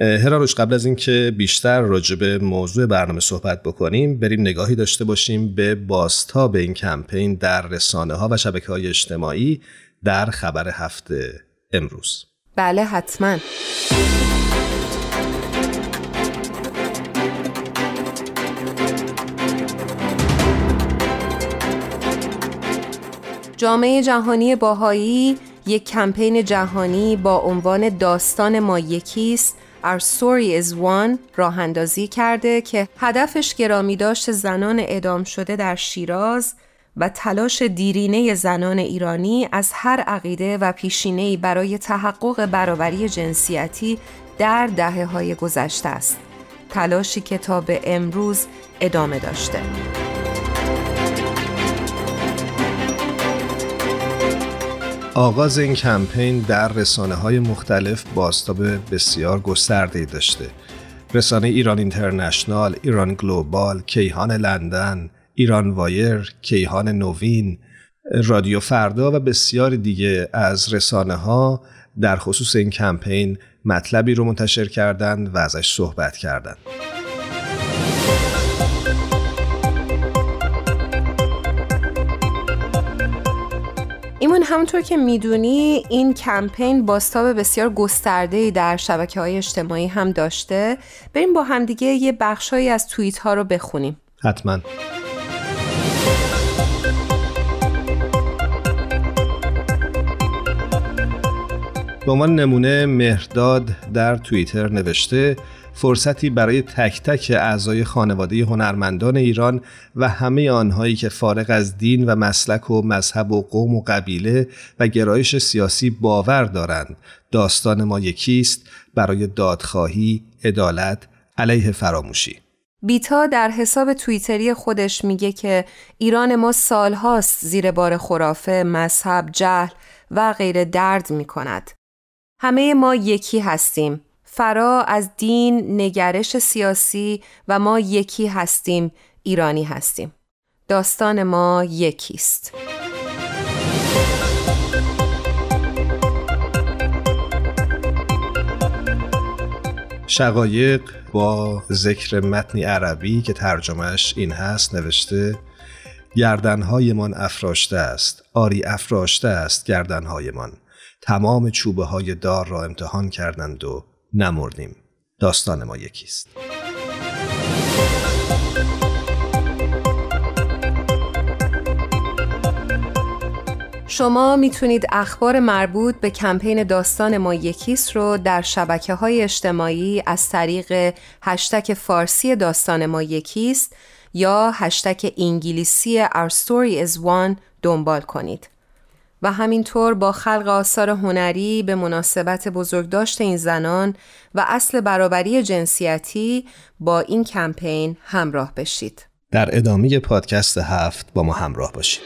هراروش قبل از اینکه بیشتر راجع به موضوع برنامه صحبت بکنیم بریم نگاهی داشته باشیم به به این کمپین در رسانه ها و شبکه های اجتماعی در خبر هفته امروز. بله حتما. جامعه جهانی باهایی یک کمپین جهانی با عنوان داستان ما یکیست. Our Story is One راه اندازی کرده که هدفش گرامی داشت زنان ادام شده در شیراز و تلاش دیرینه زنان ایرانی از هر عقیده و پیشینه‌ای برای تحقق برابری جنسیتی در دهه های گذشته است. تلاشی که تا به امروز ادامه داشته. آغاز این کمپین در رسانه های مختلف باستاب بسیار گسترده داشته. رسانه ایران اینترنشنال، ایران گلوبال، کیهان لندن، ایران وایر، کیهان نوین، رادیو فردا و بسیار دیگه از رسانه ها در خصوص این کمپین مطلبی رو منتشر کردند و ازش صحبت کردند. همونطور که می‌دونی این کمپین باستاب بسیار گسترده در شبکه های اجتماعی هم داشته. بریم با همدیگه یه بخشهایی از توییت ها رو بخونیم. حتما. به عنوان نمونه مهرداد در توییتر نوشته فرصتی برای تک تک اعضای خانواده هنرمندان ایران و همه آنهایی که فارغ از دین و مسلک و مذهب و قوم و قبیله و گرایش سیاسی باور دارند. داستان ما یکیست برای دادخواهی، عدالت، علیه فراموشی. بیتا در حساب توییتری خودش میگه که ایران ما سالهاست زیر بار خرافه، مذهب، جهل و غیر درد می‌کند. همه ما یکی هستیم. فرا از دین، نگرش سیاسی و ما یکی هستیم، ایرانی هستیم. داستان ما یکیست. شقایق با ذکر متنی عربی که ترجمهش این هست نوشته گردنهایمان افراشته است آری افراشته است گردنهایمان تمام چوبه های دار را امتحان کردند و نمردیم داستان ما یکیست شما می‌تونید اخبار مربوط به کمپین داستان ما یکیست رو در شبکه های اجتماعی از طریق هشتک فارسی داستان ما یکیست یا هشتک انگلیسی Our Story is One دنبال کنید. و همینطور با خلق آثار هنری به مناسبت بزرگداشت این زنان و اصل برابری جنسیتی با این کمپین همراه بشید. در ادامه پادکست هفت با ما همراه باشید.